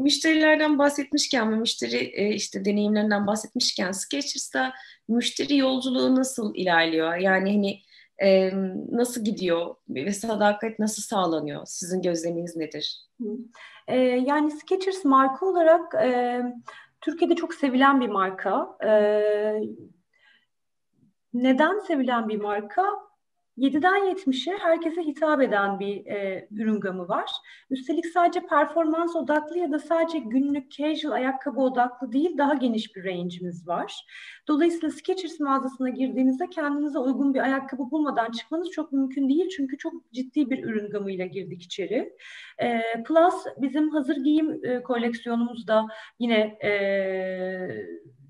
müşterilerden bahsetmişken ve müşteri e, işte deneyimlerinden bahsetmişken Skechers'ta müşteri yolculuğu nasıl ilerliyor? Yani hani e, nasıl gidiyor ve sadakat nasıl sağlanıyor? Sizin gözleminiz nedir? E, yani Skechers marka olarak e, Türkiye'de çok sevilen bir marka. E, neden sevilen bir marka? 7'den 70'e herkese hitap eden bir e, ürün gamı var. Üstelik sadece performans odaklı ya da sadece günlük casual ayakkabı odaklı değil daha geniş bir range'imiz var. Dolayısıyla Skechers mağazasına girdiğinizde kendinize uygun bir ayakkabı bulmadan çıkmanız çok mümkün değil. Çünkü çok ciddi bir ürün gamıyla girdik içeri. E, Plus bizim hazır giyim e, koleksiyonumuzda yine e,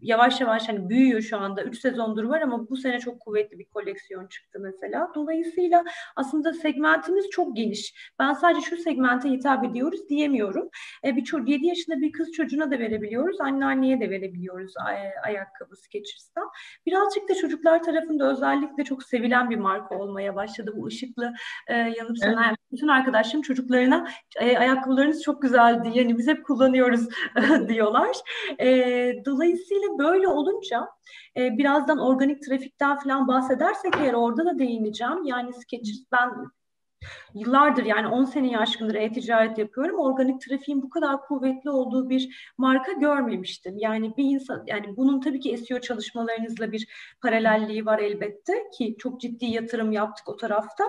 yavaş yavaş hani büyüyor şu anda. Üç sezondur var ama bu sene çok kuvvetli bir koleksiyon çıktı mesela. Dolayısıyla aslında segmentimiz çok geniş. Ben sadece şu segmente hitap ediyoruz diyemiyorum. E, bir çocuk 7 yaşında bir kız çocuğuna da verebiliyoruz. Anneanneye de verebiliyoruz ay- ayakkabı Skechers'tan. Birazcık da çocuklar tarafında özellikle çok sevilen bir marka olmaya başladı. Bu ışıklı e, yanıp sönen evet. bütün arkadaşlarım çocuklarına e, ayakkabılarınız çok güzeldi. Yani biz hep kullanıyoruz diyorlar. E, dolayısıyla böyle olunca e, birazdan organik trafikten falan bahsedersek eğer orada da değineceğim. Yani Skechers ben yıllardır yani 10 seneyi aşkındır e-ticaret yapıyorum. Organik trafiğin bu kadar kuvvetli olduğu bir marka görmemiştim. Yani bir insan yani bunun tabii ki SEO çalışmalarınızla bir paralelliği var elbette ki çok ciddi yatırım yaptık o tarafta.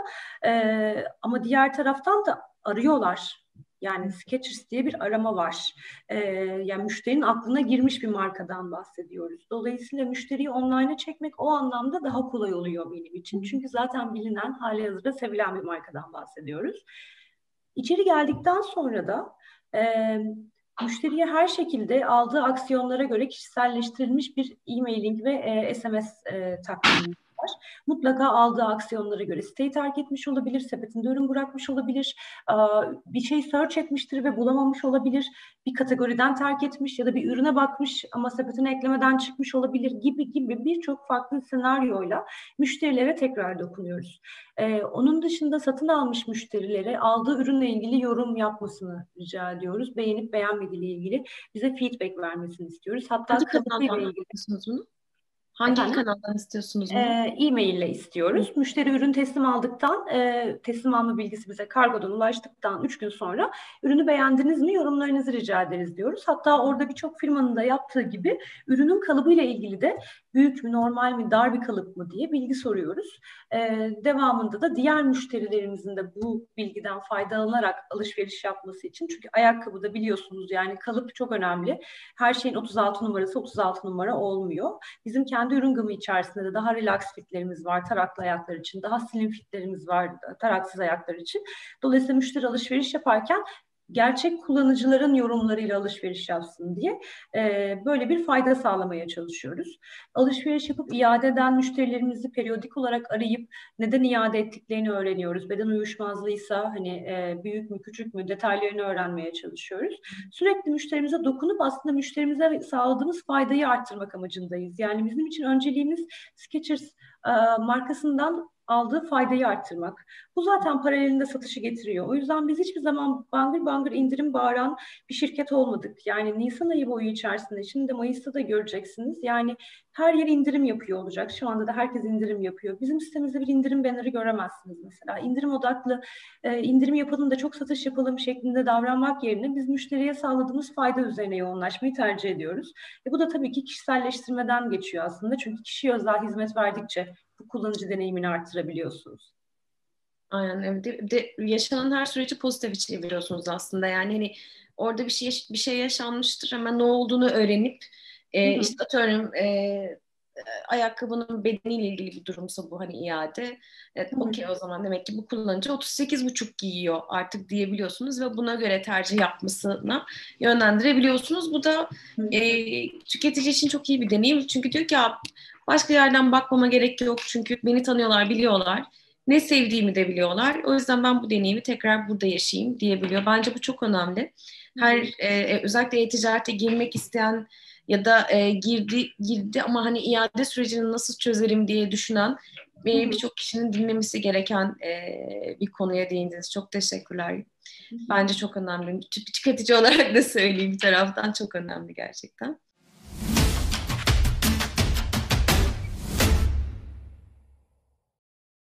Ee, ama diğer taraftan da arıyorlar yani Skechers diye bir arama var. Ee, yani müşterinin aklına girmiş bir markadan bahsediyoruz. Dolayısıyla müşteriyi online'a çekmek o anlamda daha kolay oluyor benim için. Çünkü zaten bilinen, hali hazırda sevilen bir markadan bahsediyoruz. İçeri geldikten sonra da e, müşteriye her şekilde aldığı aksiyonlara göre kişiselleştirilmiş bir e-mailing ve e, SMS e, takvimi. Mutlaka aldığı aksiyonlara göre siteyi terk etmiş olabilir, sepetinde ürün bırakmış olabilir, bir şey search etmiştir ve bulamamış olabilir, bir kategoriden terk etmiş ya da bir ürüne bakmış ama sepetine eklemeden çıkmış olabilir gibi gibi birçok farklı senaryoyla müşterilere tekrar dokunuyoruz. onun dışında satın almış müşterilere aldığı ürünle ilgili yorum yapmasını rica ediyoruz. Beğenip beğenmediğiyle ilgili bize feedback vermesini istiyoruz. Hatta kalıpıyla ilgili. Bunu? Hangi Efendim? kanaldan istiyorsunuz e-mail ile istiyoruz. Müşteri ürün teslim aldıktan, e, teslim alma bilgisi bize kargodan ulaştıktan 3 gün sonra ürünü beğendiniz mi yorumlarınızı rica ederiz diyoruz. Hatta orada birçok firmanın da yaptığı gibi ürünün kalıbıyla ilgili de büyük mü, normal mi, dar bir kalıp mı diye bilgi soruyoruz. E, devamında da diğer müşterilerimizin de bu bilgiden faydalanarak alışveriş yapması için çünkü ayakkabıda biliyorsunuz yani kalıp çok önemli. Her şeyin 36 numarası 36 numara olmuyor. Bizim kendi kendi ürün gamı içerisinde de daha relax fitlerimiz var taraklı ayaklar için, daha slim fitlerimiz var taraksız ayaklar için. Dolayısıyla müşteri alışveriş yaparken gerçek kullanıcıların yorumlarıyla alışveriş yapsın diye e, böyle bir fayda sağlamaya çalışıyoruz. Alışveriş yapıp iade eden müşterilerimizi periyodik olarak arayıp neden iade ettiklerini öğreniyoruz. Beden uyuşmazlığıysa hani e, büyük mü küçük mü detaylarını öğrenmeye çalışıyoruz. Sürekli müşterimize dokunup aslında müşterimize sağladığımız faydayı arttırmak amacındayız. Yani bizim için önceliğimiz Skechers e, markasından aldığı faydayı arttırmak. Bu zaten paralelinde satışı getiriyor. O yüzden biz hiçbir zaman bangır bangır indirim bağıran bir şirket olmadık. Yani Nisan ayı boyu içerisinde, şimdi Mayıs'ta da göreceksiniz. Yani her yer indirim yapıyor olacak. Şu anda da herkes indirim yapıyor. Bizim sitemizde bir indirim banneri göremezsiniz mesela. İndirim odaklı, e, indirim yapalım da çok satış yapalım şeklinde davranmak yerine biz müşteriye sağladığımız fayda üzerine yoğunlaşmayı tercih ediyoruz. E, bu da tabii ki kişiselleştirmeden geçiyor aslında. Çünkü kişiye özel hizmet verdikçe bu kullanıcı deneyimini arttırabiliyorsunuz. Aynen evet. De, de, yaşanan her süreci pozitif çeviriyorsunuz aslında. Yani hani orada bir şey bir şey yaşanmıştır hemen ne olduğunu öğrenip e, işte atıyorum e, ayakkabının bedeniyle ilgili bir durumsa bu hani iade. Evet okey o zaman demek ki bu kullanıcı 38 buçuk giyiyor artık diyebiliyorsunuz ve buna göre tercih yapmasına yönlendirebiliyorsunuz. Bu da e, tüketici için çok iyi bir deneyim. Çünkü diyor ki ya başka yerden bakmama gerek yok çünkü beni tanıyorlar, biliyorlar. Ne sevdiğimi de biliyorlar. O yüzden ben bu deneyimi tekrar burada yaşayayım diyebiliyor. Bence bu çok önemli. Her e, e, özellikle e-ticarete girmek isteyen ya da e, girdi girdi ama hani iade sürecini nasıl çözerim diye düşünen e, birçok kişinin dinlemesi gereken e, bir konuya değindiniz. Çok teşekkürler Bence çok önemli. Tüketici olarak da söyleyeyim bir taraftan çok önemli gerçekten.